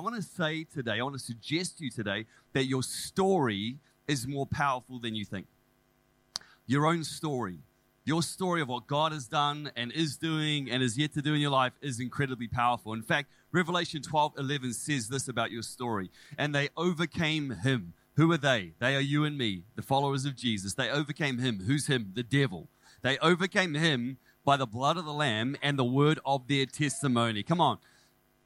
I want to say today, I want to suggest to you today that your story is more powerful than you think. Your own story, your story of what God has done and is doing and is yet to do in your life is incredibly powerful. In fact, Revelation 12 11 says this about your story. And they overcame him. Who are they? They are you and me, the followers of Jesus. They overcame him. Who's him? The devil. They overcame him by the blood of the Lamb and the word of their testimony. Come on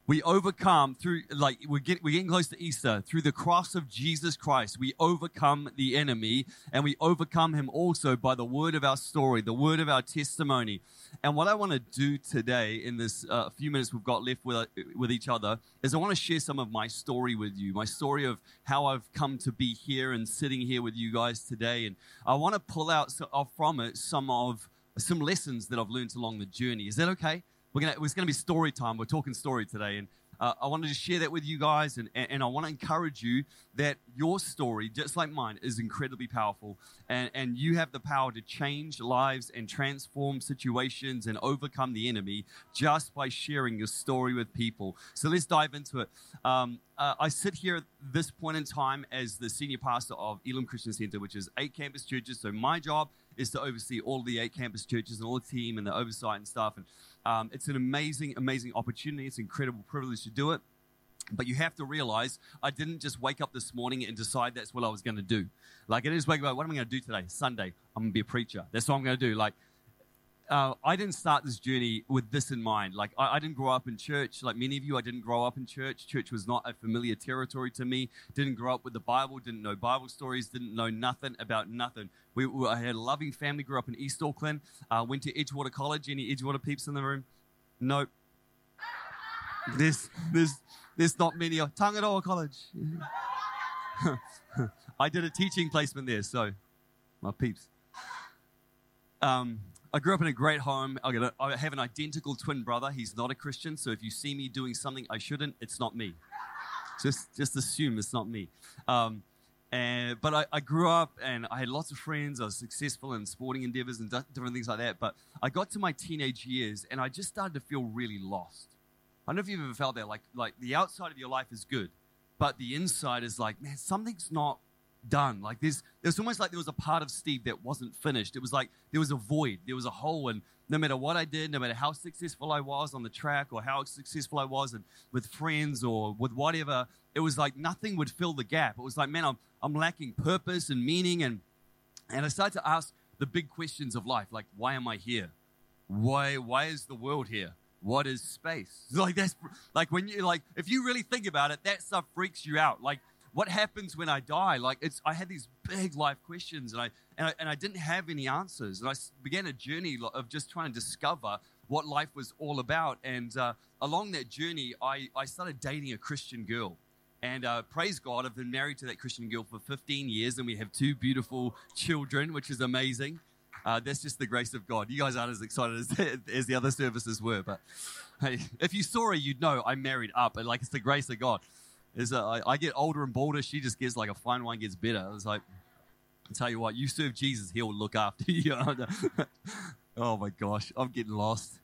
we overcome through like we're, get, we're getting close to easter. Through the cross of jesus christ we overcome the enemy and we overcome him also by the word of our story the word of our testimony. And what i want to do today in this uh, few minutes we've got left with, uh, with each other is i want to share some of my story with you my story of how i've come to be here and sitting here with you guys today. And i want to pull out uh, from it some of some lessons that i've learned along the journey. Is that okay we're gonna, it's going to be story time. We're talking story today. And uh, I wanted to share that with you guys. And, and, I want to encourage you that your story, just like mine, is incredibly powerful. And, and you have the power to change lives and transform situations and overcome the enemy just by sharing your story with people. So let's dive into it. Um, uh, I sit here at this point in time as the senior pastor of Elim Christian Center, which is eight campus churches. So my job is to oversee all the eight campus churches and all the team and the oversight and stuff. And um, it's an amazing, amazing opportunity. It's an incredible privilege to do it. But you have to realize I didn't just wake up this morning and decide that's what I was going to do. Like, I didn't just wake up, what am I going to do today? Sunday. I'm going to be a preacher. That's what I'm going to do. Like, uh, I didn't start this journey with this in mind. Like, I, I, didn't grow up in church. Like many of you, I didn't grow up in church. Church was not a familiar territory to me. Didn't grow up with the Bible. Didn't know Bible stories. Didn't know nothing about nothing. We, we I had a loving family. Grew up in East Auckland. Uh, went to Edgewater College. Any Edgewater peeps in the room? Nope. There's, there's, there's not many. Tangaroa College. I did a teaching placement there, so my peeps. Um, I grew up in a great home. I have an identical twin brother. He's not a Christian, so if you see me doing something I shouldn't, it's not me. Just, just assume it's not me. Um, and, but I, I, grew up and I had lots of friends. I was successful in sporting endeavors and different things like that. But I got to my teenage years and I just started to feel really lost. I don't know if you've ever felt that. Like, like the outside of your life is good, but the inside is like, man, something's not done. Like there's, there's almost like there was a part of Steve that wasn't finished. It was like there was a void, there was a hole, and no matter what I did, no matter how successful I was on the track or how successful I was and with friends or with whatever, it was like nothing would fill the gap. It was like, man, I'm, I'm lacking purpose and meaning, and and I started to ask the big questions of life, like why am I here? Why why is the world here? What is space? Like that's like when you like if you really think about it, that stuff freaks you out. Like what happens when I die? Like it's, I had these big life questions and I, and I, and I didn't have any answers. And I began a journey of just trying to discover what life was all about. And uh, along that journey, I, I started dating a Christian girl. And uh, praise God, I've been married to that Christian girl for 15 years, and we have two beautiful children, which is amazing. Uh, that's just the grace of God. You guys aren't as excited as, as the other services were, but hey, if you saw her, you'd know I'm married up, and like it's the grace of God is uh, I, I, get older and bolder. She just gets like a fine wine gets bitter. It's like, I tell you what, you serve Jesus, He'll look after you. oh my gosh, I'm getting lost.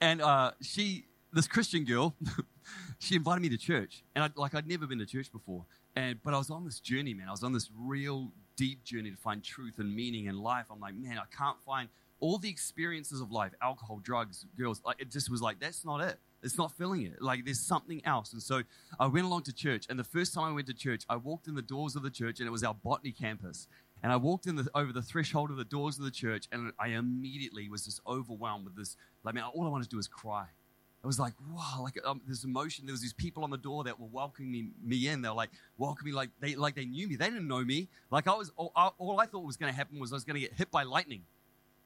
And uh, she, this Christian girl, she invited me to church, and I, like I'd never been to church before. And but I was on this journey, man. I was on this real deep journey to find truth and meaning in life. I'm like, man, I can't find all the experiences of life, alcohol, drugs, girls, like it just was like, that's not it. It's not filling it. Like there's something else. And so I went along to church. And the first time I went to church, I walked in the doors of the church and it was our botany campus. And I walked in the, over the threshold of the doors of the church and I immediately was just overwhelmed with this. Like, man, all I wanted to do was cry. I was like, wow, like um, this emotion. There was these people on the door that were welcoming me, me in. They were like, welcoming me like they, like they knew me. They didn't know me. Like I was, all, all I thought was going to happen was I was going to get hit by lightning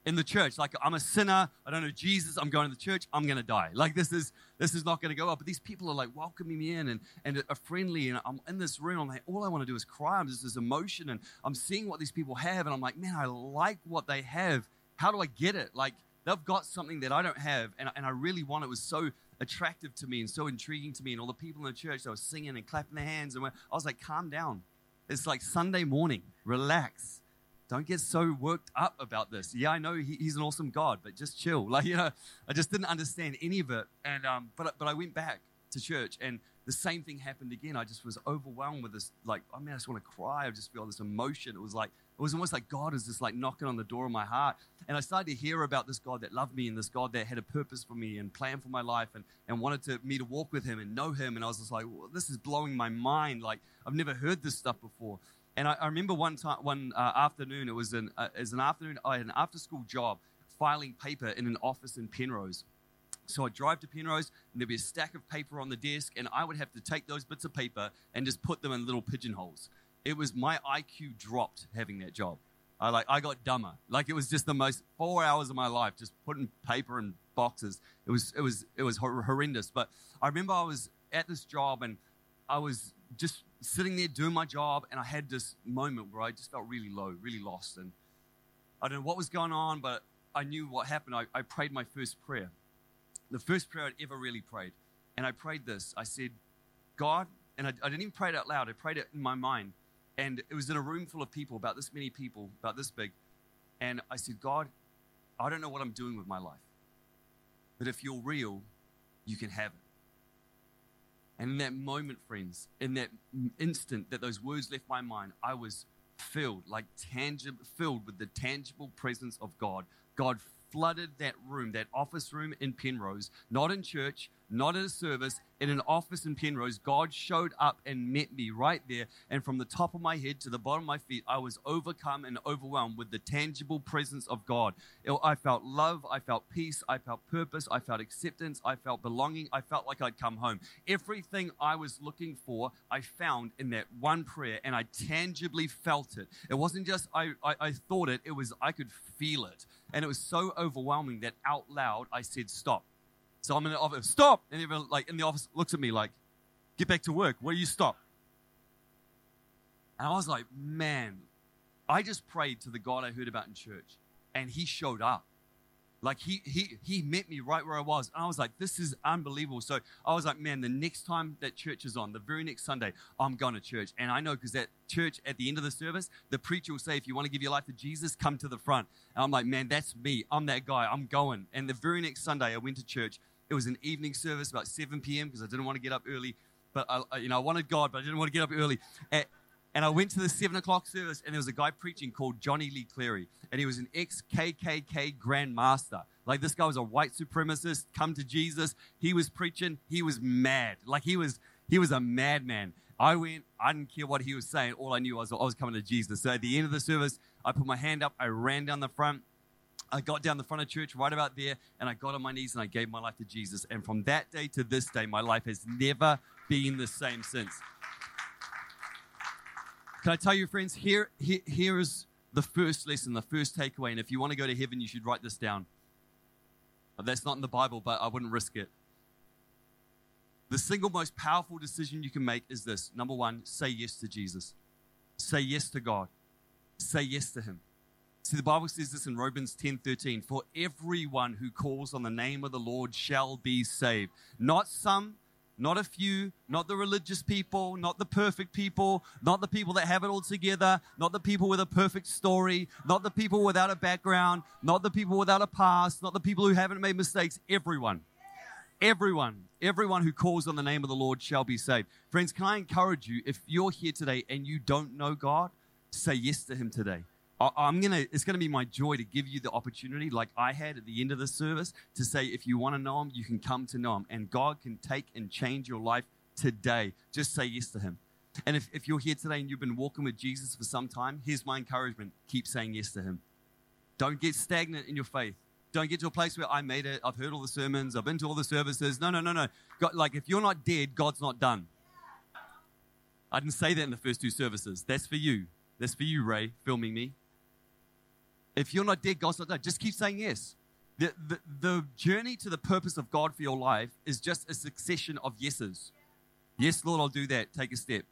in the church. Like I'm a sinner. I don't know Jesus. I'm going to the church. I'm going to die. Like this is this is not going to go up. But these people are like welcoming me in and and are friendly. And I'm in this room. I'm like, all I want to do is cry. I'm just this emotion, and I'm seeing what these people have, and I'm like, man, I like what they have. How do I get it? Like they've got something that I don't have, and and I really want. It was so attractive to me and so intriguing to me. And all the people in the church, they were singing and clapping their hands, and I was like, calm down. It's like Sunday morning. Relax don't get so worked up about this. Yeah, I know he, he's an awesome God, but just chill. Like, you know, I just didn't understand any of it. And, um, but, but I went back to church and the same thing happened again. I just was overwhelmed with this, like, I mean, I just want to cry. I just feel this emotion. It was like, it was almost like God is just like knocking on the door of my heart. And I started to hear about this God that loved me and this God that had a purpose for me and plan for my life and, and wanted to, me to walk with him and know him. And I was just like, well, this is blowing my mind. Like, I've never heard this stuff before. And I, I remember one time, one uh, afternoon, it was an, uh, it was an afternoon, I had an after school job filing paper in an office in Penrose. So I'd drive to Penrose, and there'd be a stack of paper on the desk, and I would have to take those bits of paper and just put them in little pigeonholes. It was my IQ dropped having that job. I like I got dumber. Like it was just the most four hours of my life just putting paper in boxes. It was it was it was horrendous. But I remember I was at this job and I was just sitting there doing my job, and I had this moment where I just felt really low, really lost, and I don't know what was going on, but I knew what happened. I, I prayed my first prayer the first prayer I'd ever really prayed. And I prayed this. I said, God, and I, I, didn't even pray it out loud, I prayed it in my mind. And it was in a room full of people, about this many people, about this big. And I said, God, I don't know what I'm doing with my life. But if you're real, you can have it. And in that moment, friends, in that instant that those words left my mind, I was filled, like tangible, filled with the tangible presence of God. God flooded that room, that office room in Penrose, not in church, not at a service, in an office in Penrose. God showed up and met me right there. And from the top of my head to the bottom of my feet, I was overcome and overwhelmed with the tangible presence of God. I felt love, I felt peace, I felt purpose, I felt acceptance, I felt belonging, I felt like I'd come home. Everything I was looking for, I found in that one prayer, and I tangibly felt it. It wasn't just I, I, I thought it, it was I could feel it. And it was so overwhelming that out loud I said, Stop so I'm in the office, stop! And everyone like in the office looks at me like, get back to work. Where do you stop? And I was like, man, I just prayed to the God I heard about in church, and he showed up. Like he he he met me right where I was. And I was like, this is unbelievable. So I was like, man, the next time that church is on, the very next Sunday, I'm going to church. And I know because that church at the end of the service, the preacher will say, if you want to give your life to Jesus, come to the front. And I'm like, man, that's me. I'm that guy. I'm going. And the very next Sunday, I went to church it was an evening service about 7 p.m. because I didn't want to get up early. But I, you know, I wanted God, but I didn't want to get up early. And, and I went to the 7 o'clock service, and there was a guy preaching called Johnny Lee Clary, And he was an ex KKK Grand Master. Like, this guy was a white supremacist, come to Jesus. He was preaching, he was mad. Like, he was, he was a madman. I went, I didn't care what he was saying. All I knew was I was coming to Jesus. So at the end of the service, I put my hand up, I ran down the front, I got down the front of church right about there and I got on my knees and I gave my life to Jesus. And from that day to this day, my life has never been the same since. Can I tell you, friends, here, here, here is the first lesson, the first takeaway. And if you want to go to heaven, you should write this down. That's not in the Bible, but I wouldn't risk it. The single most powerful decision you can make is this number one, say yes to Jesus, say yes to God, say yes to Him. See, the Bible says this in Romans 10 13. For everyone who calls on the name of the Lord shall be saved. Not some, not a few, not the religious people, not the perfect people, not the people that have it all together, not the people with a perfect story, not the people without a background, not the people without a past, not the people who haven't made mistakes. Everyone. Everyone, everyone who calls on the name of the Lord shall be saved. Friends, can I encourage you, if you're here today and you don't know God, say yes to Him today. I'm gonna. It's gonna be my joy to give you the opportunity, like I had at the end of the service, to say if you want to know Him, you can come to know Him, and God can take and change your life today. Just say yes to Him. And if, if you're here today and you've been walking with Jesus for some time, here's my encouragement: keep saying yes to Him. Don't get stagnant in your faith. Don't get to a place where I made it. I've heard all the sermons. I've been to all the services. No, no, no, no. God, like if you're not dead, God's not done. I didn't say that in the first two services. That's for you. That's for you, Ray, filming me. If you're not dead, God's not dead. Just keep saying yes. The, the, the journey to the purpose of God for your life is just a succession of yeses. Yes, Lord, I'll do that. Take a step.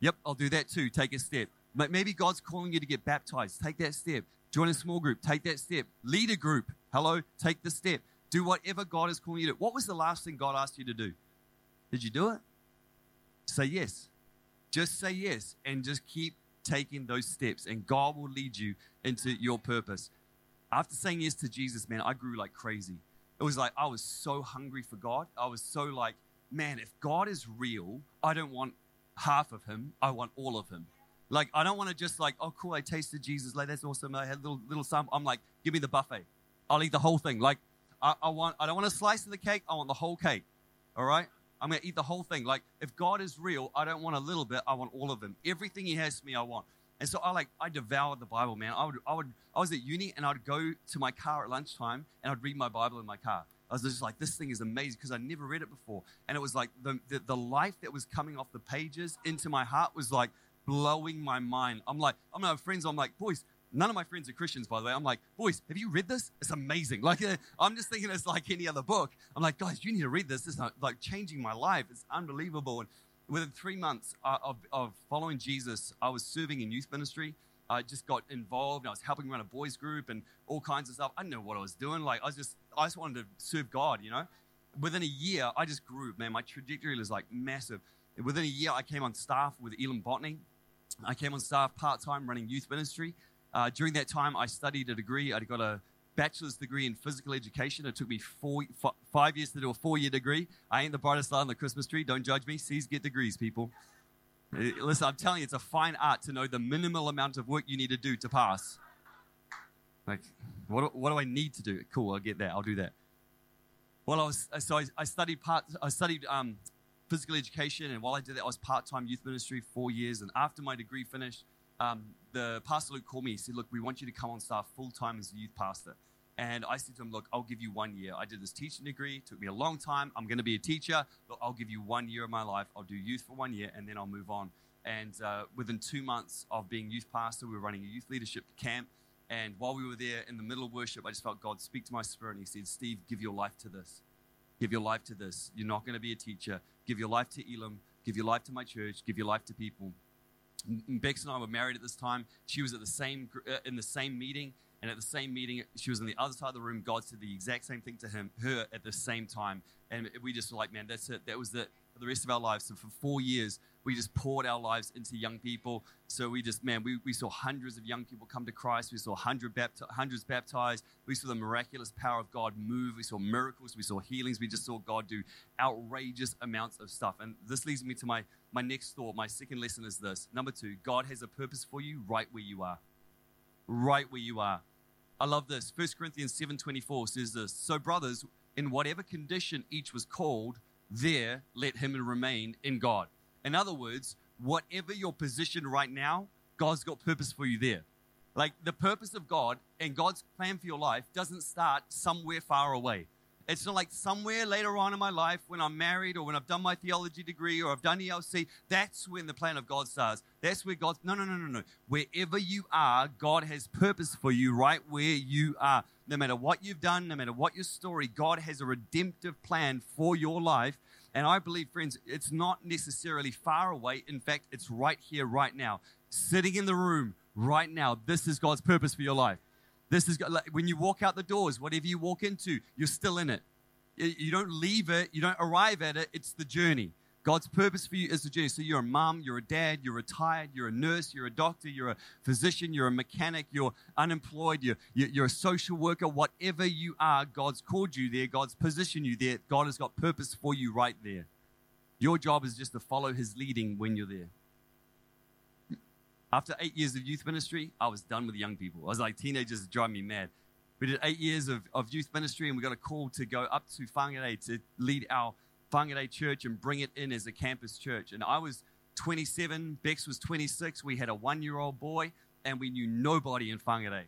Yep, I'll do that too. Take a step. Maybe God's calling you to get baptized. Take that step. Join a small group. Take that step. Lead a group. Hello, take the step. Do whatever God is calling you to. What was the last thing God asked you to do? Did you do it? Say yes. Just say yes and just keep taking those steps, and God will lead you into your purpose. After saying yes to Jesus, man, I grew like crazy. It was like I was so hungry for God. I was so like, man, if God is real, I don't want half of him, I want all of him. Like, I don't want to just like, oh, cool, I tasted Jesus. Like, that's awesome. I had a little, little some. I'm like, give me the buffet. I'll eat the whole thing. Like, I, I want, I don't want a slice of the cake. I want the whole cake. All right? I'm going to eat the whole thing. Like, if God is real, I don't want a little bit. I want all of him. Everything he has for me, I want. And so I like, I devoured the Bible, man. I would, I would, I was at uni and I'd go to my car at lunchtime and I'd read my Bible in my car. I was just like, this thing is amazing because I never read it before. And it was like the, the, the life that was coming off the pages into my heart was like blowing my mind. I'm like, I'm not friends. I'm like, boys, none of my friends are Christians, by the way. I'm like, boys, have you read this? It's amazing. Like, uh, I'm just thinking it's like any other book. I'm like, guys, you need to read this. It's like changing my life. It's unbelievable. And within three months uh, of, of following Jesus, I was serving in youth ministry. I just got involved. I was helping run a boys group and all kinds of stuff. I didn't know what I was doing. Like I just, I just wanted to serve God, you know. Within a year, I just grew. Man, my trajectory was like massive. Within a year, I came on staff with Elim Botany. I came on staff part time running youth ministry. Uh, during that time, I studied a degree. I got a bachelor's degree in physical education. It took me four, f- five years to do a four year degree. I ain't the brightest light on the Christmas tree. Don't judge me. C's get degrees, people. Uh, listen, I'm telling you, it's a fine art to know the minimal amount of work you need to do to pass. Like, what, what do I need to do? Cool, I'll get that. I'll do that. Well, I was so I, I studied part. I studied um, physical education, and while I did that, I was part-time youth ministry four years. And after my degree finished, um, the pastor Luke called me. He said, "Look, we want you to come on staff full time as a youth pastor." And I said to him, Look, I'll give you one year. I did this teaching degree, it took me a long time. I'm going to be a teacher. Look, I'll give you one year of my life. I'll do youth for one year and then I'll move on. And uh, within two months of being youth pastor, we were running a youth leadership camp. And while we were there in the middle of worship, I just felt God speak to my spirit. And He said, Steve, give your life to this. Give your life to this. You're not going to be a teacher. Give your life to Elim. Give your life to my church. Give your life to people. Bex and I were married at this time. She was at the same uh, in the same meeting, and at the same meeting, she was on the other side of the room. God said the exact same thing to him, her at the same time. And we just were like, man, that's it. That was it for the rest of our lives. So for four years, we just poured our lives into young people. So we just, man, we, we saw hundreds of young people come to Christ. We saw hundred bapti- hundreds baptized. We saw the miraculous power of God move. We saw miracles. We saw healings. We just saw God do outrageous amounts of stuff. And this leads me to my, my next thought. My second lesson is this. Number two, God has a purpose for you right where you are. Right where you are. I love this. 1 Corinthians 7.24 says this. So brothers, in whatever condition each was called, there let him remain in God. In other words, whatever your position right now, God's got purpose for you there. Like the purpose of God and God's plan for your life doesn't start somewhere far away. It's not like somewhere later on in my life when I'm married or when I've done my theology degree or I've done ELC, that's when the plan of God starts. That's where God's, no, no, no, no, no. Wherever you are, God has purpose for you right where you are. No matter what you've done, no matter what your story, God has a redemptive plan for your life. And I believe, friends, it's not necessarily far away. In fact, it's right here, right now, sitting in the room right now. This is God's purpose for your life. This is like, when you walk out the doors, whatever you walk into, you're still in it. You don't leave it, you don't arrive at it, it's the journey. God's purpose for you is the journey. So you're a mom, you're a dad, you're retired, you're a nurse, you're a doctor, you're a physician, you're a mechanic, you're unemployed, you're, you're a social worker, whatever you are, God's called you there, God's positioned you there, God has got purpose for you right there. Your job is just to follow His leading when you're there. After eight years of youth ministry, I was done with young people. I was like, teenagers drive me mad. We did eight years of, of youth ministry, and we got a call to go up to Whangarei to lead our Whangarei church and bring it in as a campus church. And I was 27, Bex was 26. We had a one year old boy, and we knew nobody in Whangarei.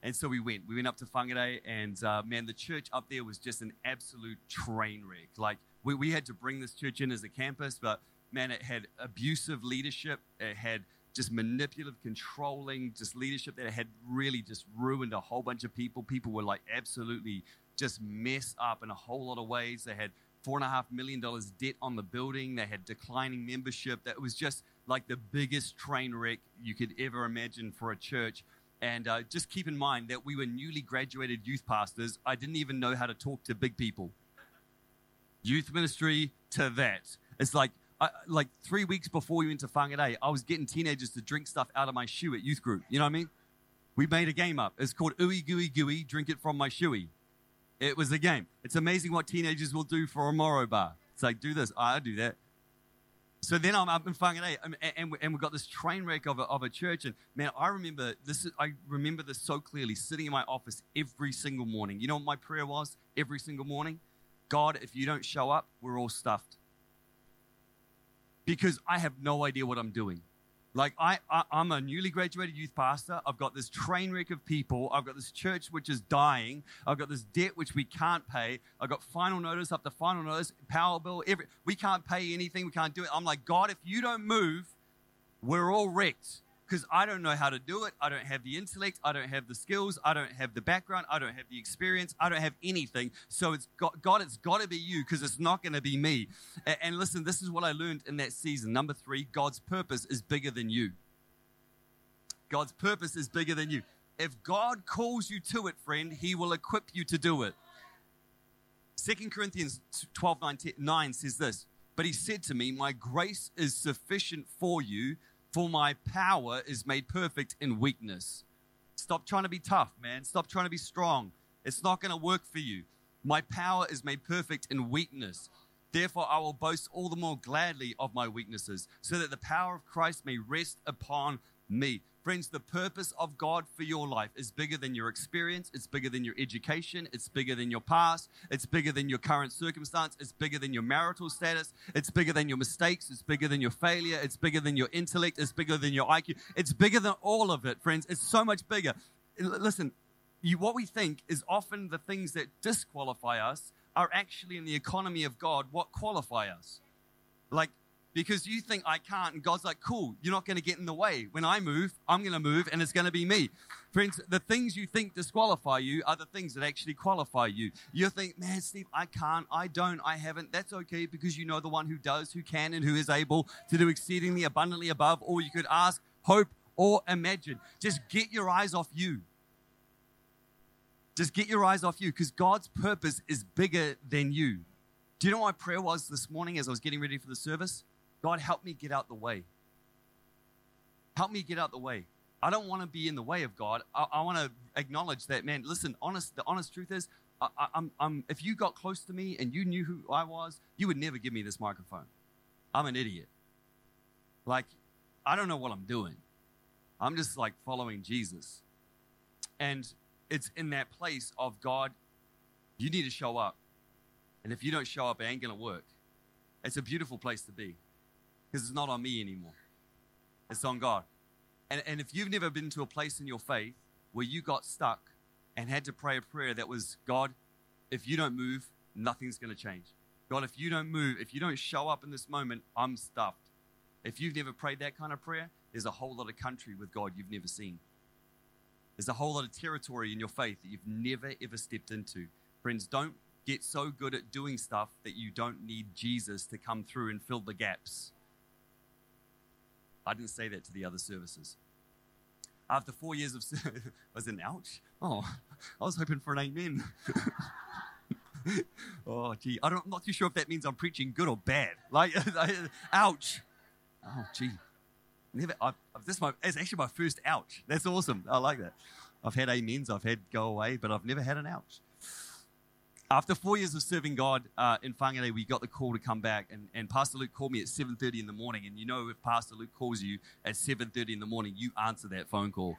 And so we went. We went up to Whangarei, and uh, man, the church up there was just an absolute train wreck. Like, we, we had to bring this church in as a campus, but man, it had abusive leadership. It had just manipulative, controlling, just leadership that had really just ruined a whole bunch of people. People were like absolutely just messed up in a whole lot of ways. They had four and a half million dollars debt on the building. They had declining membership. That was just like the biggest train wreck you could ever imagine for a church. And uh, just keep in mind that we were newly graduated youth pastors. I didn't even know how to talk to big people. Youth ministry to that. It's like I, like three weeks before we went to Whangarei, I was getting teenagers to drink stuff out of my shoe at youth group. You know what I mean? We made a game up. It's called Ooey Gooey Gooey, Drink It From My Shoey. It was a game. It's amazing what teenagers will do for a Moro bar. It's like, do this. I do that. So then I'm up in Whangarei, um, and, and, and we've got this train wreck of a, of a church. And man, I remember this. I remember this so clearly, sitting in my office every single morning. You know what my prayer was every single morning? God, if you don't show up, we're all stuffed. Because I have no idea what I'm doing. Like, I, I, am a newly graduated youth pastor. I've got this train wreck of people. I've got this church which is dying. I've got this debt which we can't pay. I've got final notice to final notice, power bill. Every, we can't pay anything. We can't do it. I'm like, God, if you don't move, we're all wrecked because I don't know how to do it. I don't have the intellect. I don't have the skills. I don't have the background. I don't have the experience. I don't have anything. So it's got, God, it's got to be you because it's not going to be me. And, and listen, this is what I learned in that season. Number three, God's purpose is bigger than you. God's purpose is bigger than you. If God calls you to it, friend, he will equip you to do it. 2 Corinthians 12 9 says this, but he said to me, My grace is sufficient for you for my power is made perfect in weakness. Stop trying to be tough, man. Stop trying to be strong. It's not going to work for you. My power is made perfect in weakness. Therefore, I will boast all the more gladly of my weaknesses, so that the power of Christ may rest upon me. Friends, the purpose of God for your life is bigger than your experience. It's bigger than your education. It's bigger than your past. It's bigger than your current circumstance. It's bigger than your marital status. It's bigger than your mistakes. It's bigger than your failure. It's bigger than your intellect. It's bigger than your IQ. It's bigger than all of it, friends. It's so much bigger. Listen, you, what we think is often the things that disqualify us are actually in the economy of God what qualify us. Like because you think I can't, and God's like, cool, you're not going to get in the way. When I move, I'm going to move, and it's going to be me. Friends, the things you think disqualify you are the things that actually qualify you. You think, man, Steve, I can't, I don't, I haven't. That's okay because you know the one who does, who can, and who is able to do exceedingly abundantly above all you could ask, hope, or imagine. Just get your eyes off you. Just get your eyes off you because God's purpose is bigger than you. Do you know what my prayer was this morning as I was getting ready for the service? God, help me get out the way. Help me get out the way. I don't want to be in the way of God. I, I want to acknowledge that, man. Listen, honest. The honest truth is, I, I'm, I'm, if you got close to me and you knew who I was, you would never give me this microphone. I'm an idiot. Like, I don't know what I'm doing. I'm just like following Jesus. And it's in that place of God, you need to show up. And if you don't show up, it ain't going to work. It's a beautiful place to be because it's not on me anymore. It's on God. And, and if you've never been to a place in your faith where you got stuck and had to pray a prayer that was, God, if you don't move, nothing's going to change. God, if you don't move, if you don't show up in this moment, I'm stuffed. If you've never prayed that kind of prayer, there's a whole lot of country with God you've never seen. There's a whole lot of territory in your faith that you've never, ever stepped into. Friends, don't get so good at doing stuff that you don't need Jesus to come through and fill the gaps. I didn't say that to the other services. After four years of I was an ouch? Oh, I was hoping for an amen. oh, gee, I I'm not too sure if that means I'm preaching good or bad. Like, ouch. Oh, gee, never. I've, this is my. It's actually my first ouch. That's awesome. I like that. I've had amens. I've had go away, but I've never had an ouch after four years of serving God uh, in Whangarei, we got the call to come back, and, and Pastor Luke called me at 7.30 in the morning, and you know if Pastor Luke calls you at 7.30 in the morning, you answer that phone call.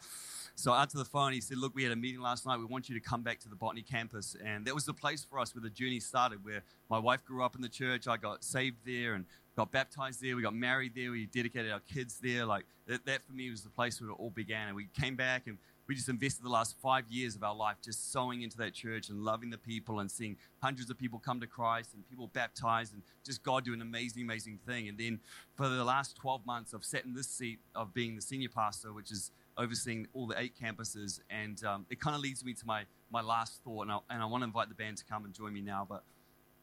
So I answered the phone, he said, look, we had a meeting last night, we want you to come back to the Botany campus, and that was the place for us where the journey started, where my wife grew up in the church, I got saved there, and got baptized there, we got married there, we dedicated our kids there, like that, that for me was the place where it all began, and we came back, and we just invested the last five years of our life just sowing into that church and loving the people and seeing hundreds of people come to Christ and people baptized and just God do an amazing, amazing thing. And then for the last 12 months, I've sat in this seat of being the senior pastor, which is overseeing all the eight campuses. And um, it kind of leads me to my, my last thought. And I, and I want to invite the band to come and join me now. But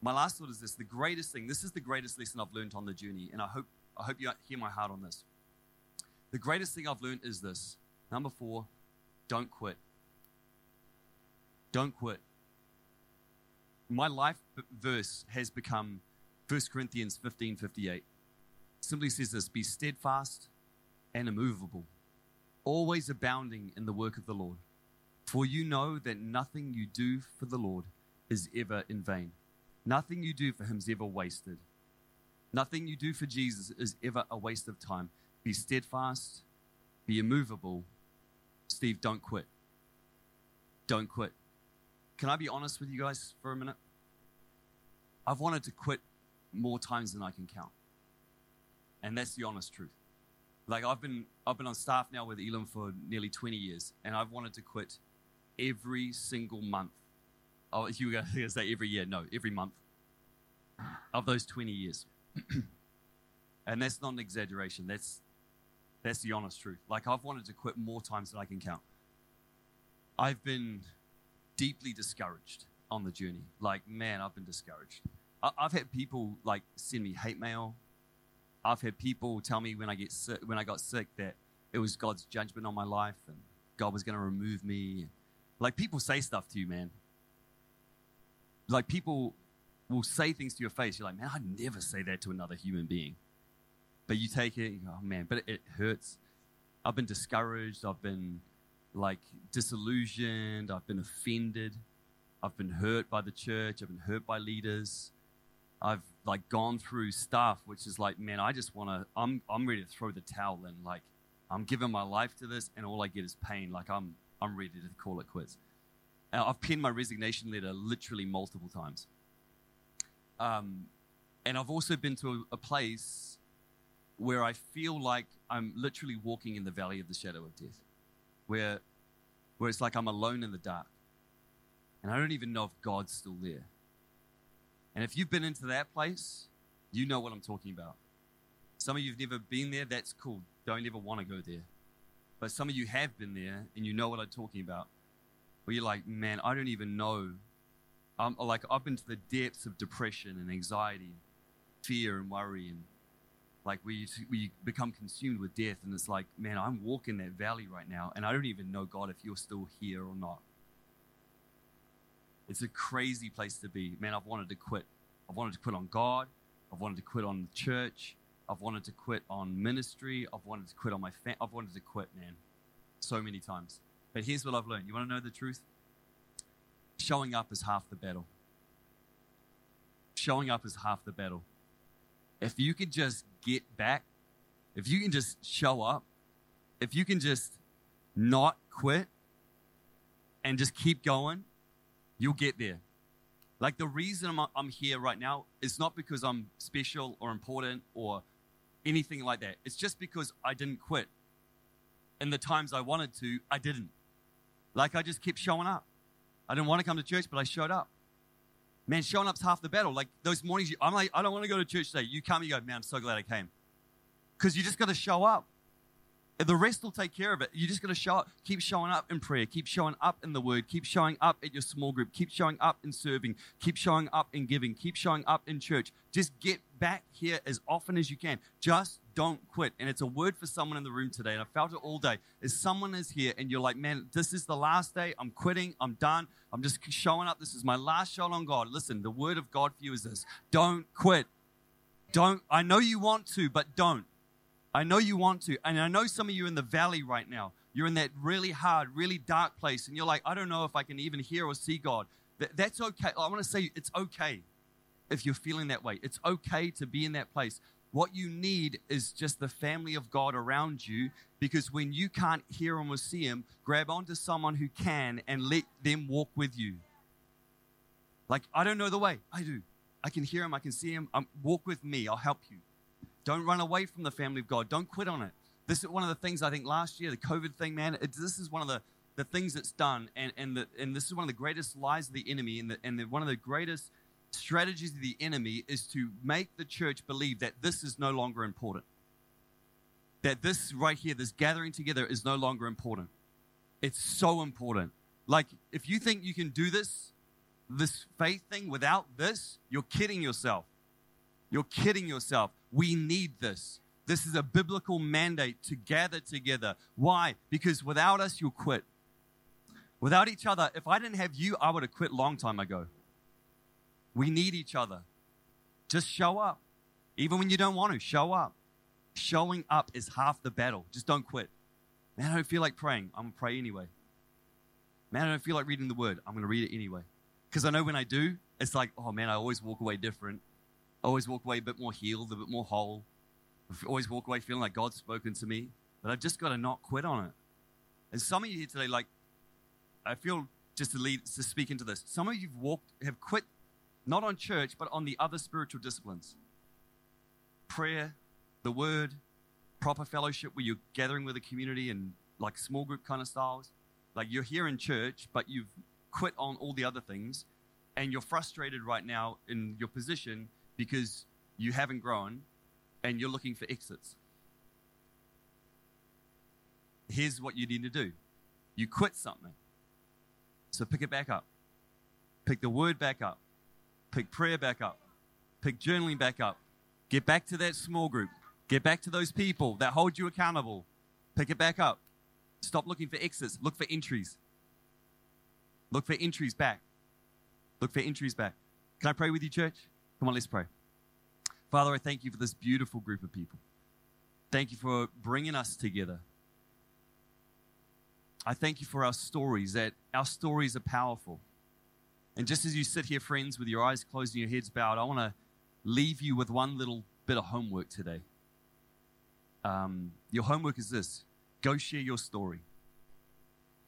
my last thought is this the greatest thing, this is the greatest lesson I've learned on the journey. And I hope, I hope you hear my heart on this. The greatest thing I've learned is this. Number four, don't quit. Don't quit. My life verse has become 1 Corinthians 15 58. simply says this be steadfast and immovable, always abounding in the work of the Lord. For you know that nothing you do for the Lord is ever in vain. Nothing you do for him is ever wasted. Nothing you do for Jesus is ever a waste of time. Be steadfast, be immovable. Steve, don't quit. Don't quit. Can I be honest with you guys for a minute? I've wanted to quit more times than I can count. And that's the honest truth. Like I've been I've been on staff now with Elim for nearly 20 years, and I've wanted to quit every single month. Oh, you were to say every year? No, every month of those 20 years. and that's not an exaggeration. That's that's the honest truth. Like I've wanted to quit more times than I can count. I've been deeply discouraged on the journey. Like, man, I've been discouraged. I- I've had people like send me hate mail. I've had people tell me when I get sick, when I got sick that it was God's judgment on my life and God was going to remove me. Like people say stuff to you, man. Like people will say things to your face. You're like, man, I'd never say that to another human being. But you take it, you go, oh man, but it, hurts. I've been discouraged. I've been like disillusioned. I've been offended. I've been hurt by the church. I've been hurt by leaders. I've like gone through stuff which is like, man, I just want to. I'm I'm ready to throw the towel in. Like, I'm giving my life to this, and all I get is pain. Like, I'm I'm ready to call it quits. Uh, I've penned my resignation letter literally multiple times. Um, and I've also been to a, a place where I feel like I'm literally walking in the valley of the shadow of death, where where it's like I'm alone in the dark, and I don't even know if God's still there. And if you've been into that place, you know what I'm talking about. Some of you've never been there, that's cool. Don't ever want to go there. But some of you have been there and you know what I'm talking about. Where you're like, man, I don't even know. I'm like, I've been to the depths of depression and anxiety, fear and worry, and like we we become consumed with death. And it's like, man, I'm walking that valley right now, and I don't even know God if you're still here or not. It's a crazy place to be. Man, I've wanted to quit. I've wanted to quit on God. I've wanted to quit on the church. I've wanted to quit on ministry. I've wanted to quit on my family. I've wanted to quit, man, so many times. But here's what I've learned. You want to know the truth? Showing up is half the battle. Showing up is half the battle. If you can just get back, if you can just show up, if you can just not quit and just keep going, you'll get there. Like the reason I'm, I'm here right now is not because I'm special or important or anything like that. It's just because I didn't quit. In the times I wanted to, I didn't. Like I just kept showing up. I didn't want to come to church, but I showed up. Man, showing up's half the battle. Like those mornings, you, I'm like, I don't want to go to church today. You come, you go, man, I'm so glad I came. Because you just got to show up. The rest will take care of it. You're just going to show up, keep showing up in prayer, keep showing up in the word, keep showing up at your small group, keep showing up in serving, keep showing up in giving, keep showing up in church. Just get back here as often as you can. Just don't quit. And it's a word for someone in the room today, and I felt it all day. Is someone is here and you're like, man, this is the last day. I'm quitting. I'm done. I'm just showing up. This is my last shot on God. Listen, the word of God for you is this: don't quit. Don't. I know you want to, but don't. I know you want to. And I know some of you in the valley right now. You're in that really hard, really dark place, and you're like, I don't know if I can even hear or see God. That's okay. I want to say it's okay if you're feeling that way. It's okay to be in that place. What you need is just the family of God around you because when you can't hear him or see him, grab onto someone who can and let them walk with you. Like, I don't know the way. I do. I can hear him, I can see him. Um, walk with me, I'll help you. Don't run away from the family of God. Don't quit on it. This is one of the things I think last year, the COVID thing, man, it, this is one of the, the things that's done. And, and, the, and this is one of the greatest lies of the enemy and, the, and the, one of the greatest strategies of the enemy is to make the church believe that this is no longer important. That this right here, this gathering together is no longer important. It's so important. Like, if you think you can do this, this faith thing without this, you're kidding yourself. You're kidding yourself. We need this. This is a biblical mandate to gather together. Why? Because without us, you'll quit. Without each other, if I didn't have you, I would have quit long time ago. We need each other. Just show up. Even when you don't want to, show up. Showing up is half the battle. Just don't quit. Man, I don't feel like praying. I'm going to pray anyway. Man, I don't feel like reading the word. I'm going to read it anyway. Because I know when I do, it's like, oh man, I always walk away different. I always walk away a bit more healed, a bit more whole. I always walk away feeling like God's spoken to me. But I've just got to not quit on it. And some of you here today, like, I feel just to lead to speak into this. Some of you have walked, have quit, not on church, but on the other spiritual disciplines. Prayer, the word, proper fellowship where you're gathering with a community and like small group kind of styles. Like you're here in church, but you've quit on all the other things, and you're frustrated right now in your position because you haven't grown and you're looking for exits. Here's what you need to do you quit something. So pick it back up. Pick the word back up. Pick prayer back up. Pick journaling back up. Get back to that small group. Get back to those people that hold you accountable. Pick it back up. Stop looking for exits. Look for entries. Look for entries back. Look for entries back. Can I pray with you, church? Come on, let's pray. Father, I thank you for this beautiful group of people. Thank you for bringing us together. I thank you for our stories, that our stories are powerful. And just as you sit here, friends, with your eyes closed and your heads bowed, I want to leave you with one little bit of homework today. Um, your homework is this go share your story.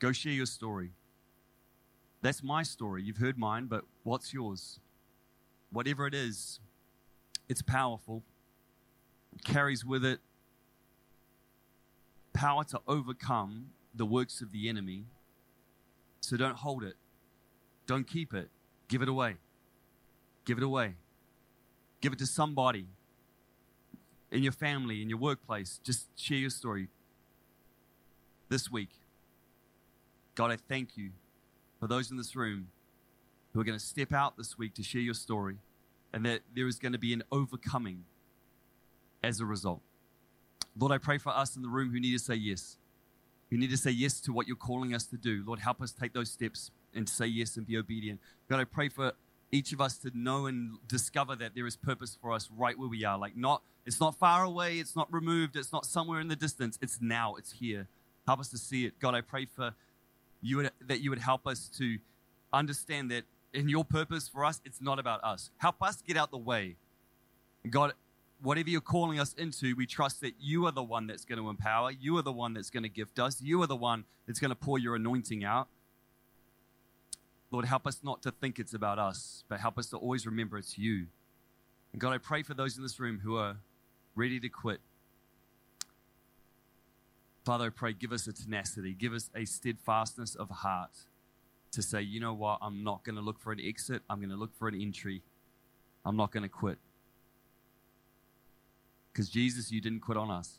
Go share your story. That's my story. You've heard mine, but what's yours? Whatever it is, it's powerful. It carries with it power to overcome the works of the enemy. So don't hold it. Don't keep it. Give it away. Give it away. Give it to somebody in your family, in your workplace. Just share your story this week. God, I thank you for those in this room who are going to step out this week to share your story and that there is going to be an overcoming as a result. Lord, I pray for us in the room who need to say yes. Who need to say yes to what you're calling us to do. Lord, help us take those steps and say yes and be obedient. God, I pray for each of us to know and discover that there is purpose for us right where we are. Like not, it's not far away, it's not removed, it's not somewhere in the distance. It's now, it's here. Help us to see it. God, I pray for you that you would help us to understand that in your purpose for us, it's not about us. Help us get out the way. God, whatever you're calling us into, we trust that you are the one that's going to empower. You are the one that's going to gift us. You are the one that's going to pour your anointing out. Lord, help us not to think it's about us, but help us to always remember it's you. And God, I pray for those in this room who are ready to quit, Father, I pray, give us a tenacity, give us a steadfastness of heart to say, you know what, I'm not going to look for an exit, I'm going to look for an entry. I'm not going to quit. Because Jesus, you didn't quit on us.